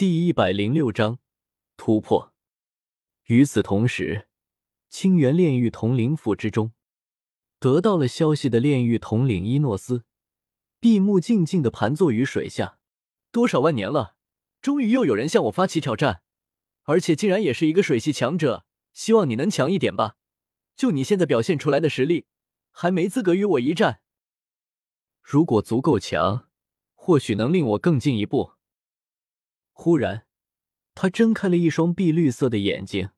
第一百零六章突破。与此同时，清源炼狱统领府之中，得到了消息的炼狱统领伊诺斯闭目静静的盘坐于水下。多少万年了，终于又有人向我发起挑战，而且竟然也是一个水系强者。希望你能强一点吧。就你现在表现出来的实力，还没资格与我一战。如果足够强，或许能令我更进一步。忽然，他睁开了一双碧绿色的眼睛，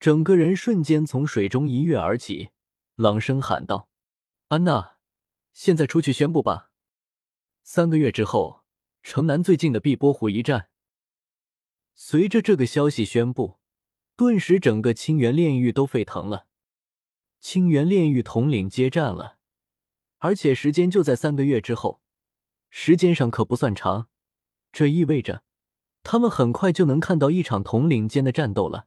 整个人瞬间从水中一跃而起，朗声喊道：“安娜，现在出去宣布吧！三个月之后，城南最近的碧波湖一战。”随着这个消息宣布，顿时整个清源炼狱都沸腾了。清源炼狱统领接战了，而且时间就在三个月之后，时间上可不算长，这意味着。他们很快就能看到一场统领间的战斗了。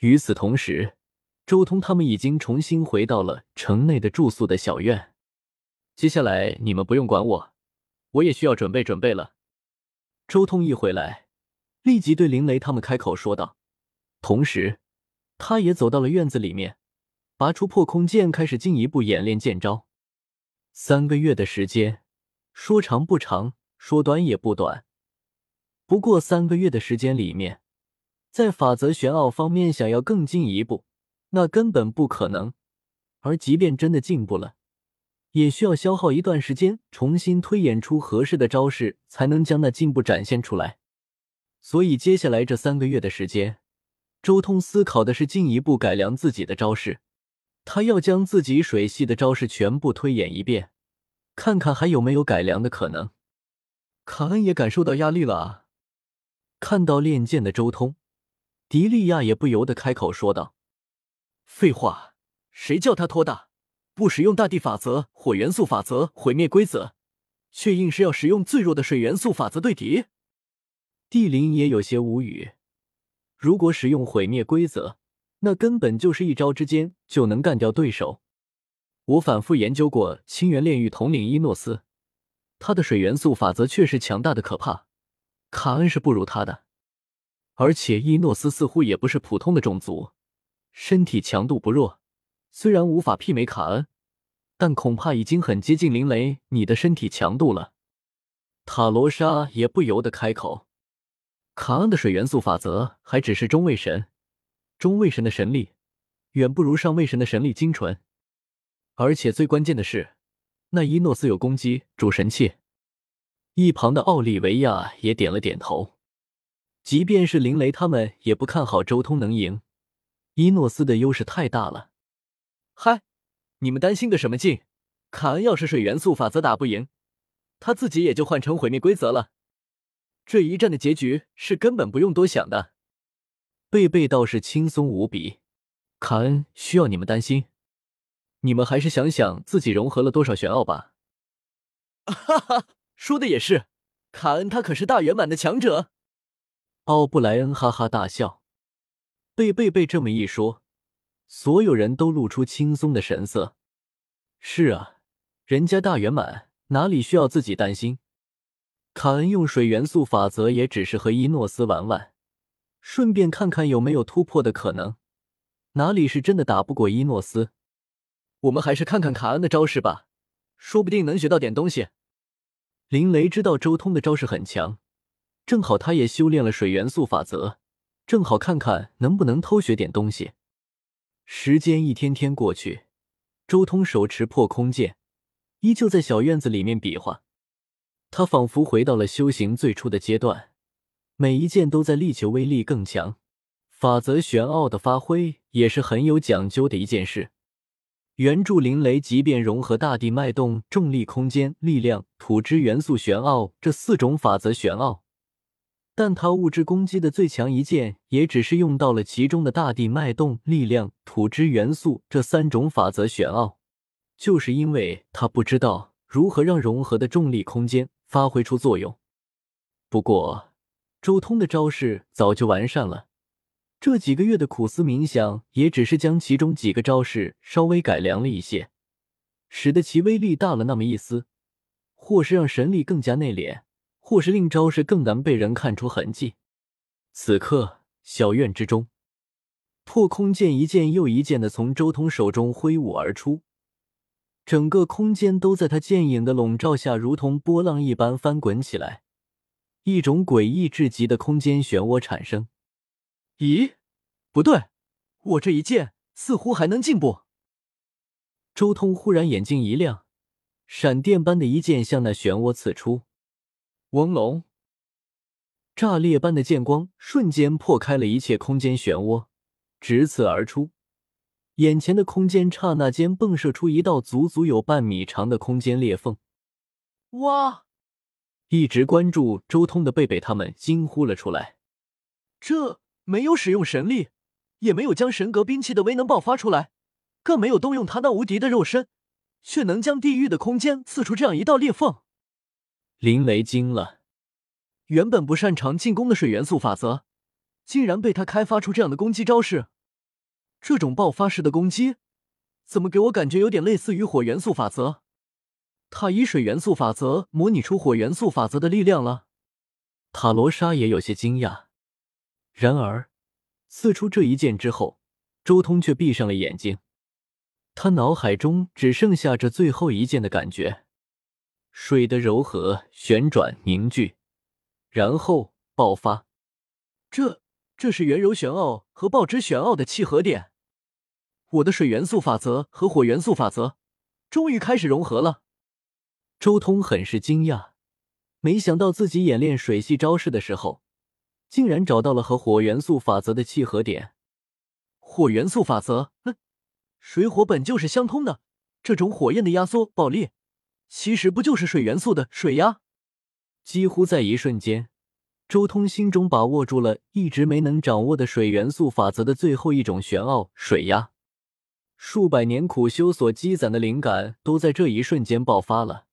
与此同时，周通他们已经重新回到了城内的住宿的小院。接下来你们不用管我，我也需要准备准备了。周通一回来，立即对林雷他们开口说道，同时他也走到了院子里面，拔出破空剑，开始进一步演练剑招。三个月的时间，说长不长，说短也不短。不过三个月的时间里面，在法则玄奥方面想要更进一步，那根本不可能。而即便真的进步了，也需要消耗一段时间，重新推演出合适的招式，才能将那进步展现出来。所以接下来这三个月的时间，周通思考的是进一步改良自己的招式。他要将自己水系的招式全部推演一遍，看看还有没有改良的可能。卡恩也感受到压力了啊。看到练剑的周通，迪利亚也不由得开口说道：“废话，谁叫他托大，不使用大地法则、火元素法则毁灭规则，却硬是要使用最弱的水元素法则对敌？”帝林也有些无语。如果使用毁灭规则，那根本就是一招之间就能干掉对手。我反复研究过清源炼狱统领伊诺斯，他的水元素法则确实强大的可怕。卡恩是不如他的，而且伊诺斯似乎也不是普通的种族，身体强度不弱。虽然无法媲美卡恩，但恐怕已经很接近林雷你的身体强度了。塔罗莎也不由得开口：“卡恩的水元素法则还只是中位神，中位神的神力远不如上位神的神力精纯。而且最关键的是，那伊诺斯有攻击主神器。”一旁的奥利维亚也点了点头，即便是林雷他们也不看好周通能赢，伊诺斯的优势太大了。嗨，你们担心个什么劲？卡恩要是水元素法则打不赢，他自己也就换成毁灭规则了。这一战的结局是根本不用多想的。贝贝倒是轻松无比，卡恩需要你们担心？你们还是想想自己融合了多少玄奥吧。哈哈。说的也是，卡恩他可是大圆满的强者。奥布莱恩哈哈大笑。贝贝贝这么一说，所有人都露出轻松的神色。是啊，人家大圆满，哪里需要自己担心？卡恩用水元素法则也只是和伊诺斯玩玩，顺便看看有没有突破的可能。哪里是真的打不过伊诺斯？我们还是看看卡恩的招式吧，说不定能学到点东西。林雷知道周通的招式很强，正好他也修炼了水元素法则，正好看看能不能偷学点东西。时间一天天过去，周通手持破空剑，依旧在小院子里面比划。他仿佛回到了修行最初的阶段，每一剑都在力求威力更强。法则玄奥的发挥也是很有讲究的一件事。原著林雷，即便融合大地脉动、重力空间、力量、土之元素玄奥这四种法则玄奥，但他物质攻击的最强一剑，也只是用到了其中的大地脉动、力量、土之元素这三种法则玄奥，就是因为他不知道如何让融合的重力空间发挥出作用。不过，周通的招式早就完善了。这几个月的苦思冥想，也只是将其中几个招式稍微改良了一些，使得其威力大了那么一丝，或是让神力更加内敛，或是令招式更难被人看出痕迹。此刻，小院之中，破空剑一剑又一剑的从周通手中挥舞而出，整个空间都在他剑影的笼罩下，如同波浪一般翻滚起来，一种诡异至极的空间漩涡产生。咦，不对，我这一剑似乎还能进步。周通忽然眼睛一亮，闪电般的一剑向那漩涡刺出，嗡龙。炸裂般的剑光瞬间破开了一切空间漩涡，直刺而出。眼前的空间刹那间迸射出一道足足有半米长的空间裂缝。哇！一直关注周通的贝贝他们惊呼了出来。这没有使用神力，也没有将神格兵器的威能爆发出来，更没有动用他那无敌的肉身，却能将地狱的空间刺出这样一道裂缝。林雷惊了。原本不擅长进攻的水元素法则，竟然被他开发出这样的攻击招式。这种爆发式的攻击，怎么给我感觉有点类似于火元素法则？他以水元素法则模拟出火元素法则的力量了。塔罗莎也有些惊讶。然而，刺出这一剑之后，周通却闭上了眼睛。他脑海中只剩下这最后一剑的感觉：水的柔和、旋转、凝聚。然后爆发，这这是圆柔玄奥和爆之玄奥的契合点。我的水元素法则和火元素法则终于开始融合了。周通很是惊讶，没想到自己演练水系招式的时候，竟然找到了和火元素法则的契合点。火元素法则，哼，水火本就是相通的，这种火焰的压缩爆裂，其实不就是水元素的水压？几乎在一瞬间，周通心中把握住了一直没能掌握的水元素法则的最后一种玄奥——水压。数百年苦修所积攒的灵感都在这一瞬间爆发了。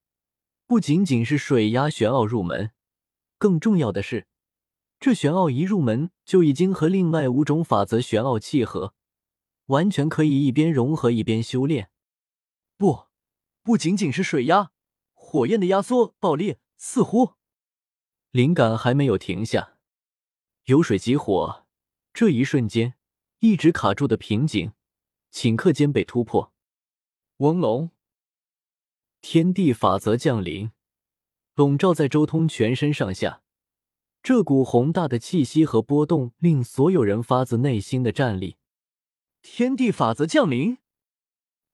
不仅仅是水压玄奥入门，更重要的是，这玄奥一入门就已经和另外五种法则玄奥契合，完全可以一边融合一边修炼。不，不仅仅是水压，火焰的压缩爆裂，似乎。灵感还没有停下，有水即火，这一瞬间，一直卡住的瓶颈，顷刻间被突破。翁龙，天地法则降临，笼罩在周通全身上下。这股宏大的气息和波动，令所有人发自内心的战栗。天地法则降临，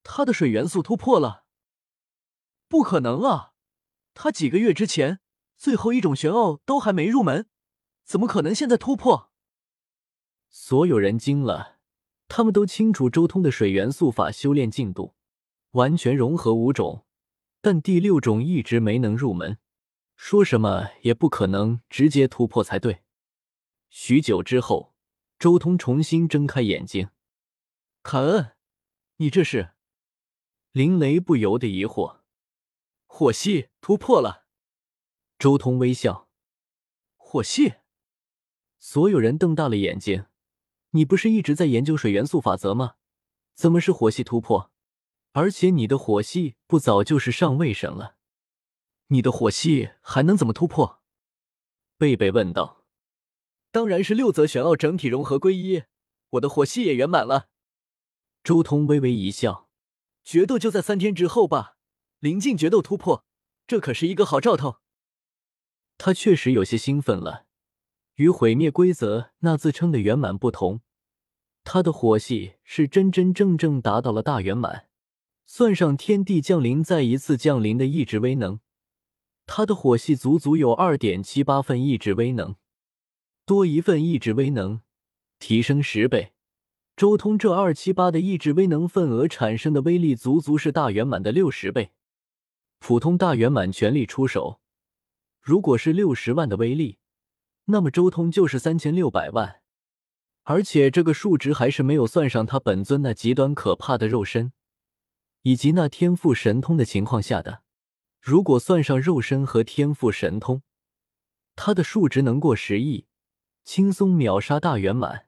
他的水元素突破了？不可能啊！他几个月之前。最后一种玄奥都还没入门，怎么可能现在突破？所有人惊了，他们都清楚周通的水元素法修炼进度，完全融合五种，但第六种一直没能入门，说什么也不可能直接突破才对。许久之后，周通重新睁开眼睛，凯恩，你这是？林雷不由得疑惑，火系突破了。周通微笑，火系，所有人瞪大了眼睛。你不是一直在研究水元素法则吗？怎么是火系突破？而且你的火系不早就是上位神了？你的火系还能怎么突破？贝贝问道。当然是六则玄奥整体融合归一，我的火系也圆满了。周通微微一笑，决斗就在三天之后吧。临近决斗突破，这可是一个好兆头。他确实有些兴奋了，与毁灭规则那自称的圆满不同，他的火系是真真正正达到了大圆满。算上天地降临再一次降临的意志威能，他的火系足足有二点七八份意志威能，多一份意志威能，提升十倍。周通这二七八的意志威能份额产生的威力，足足是大圆满的六十倍。普通大圆满全力出手。如果是六十万的威力，那么周通就是三千六百万，而且这个数值还是没有算上他本尊那极端可怕的肉身，以及那天赋神通的情况下的。如果算上肉身和天赋神通，他的数值能过十亿，轻松秒杀大圆满。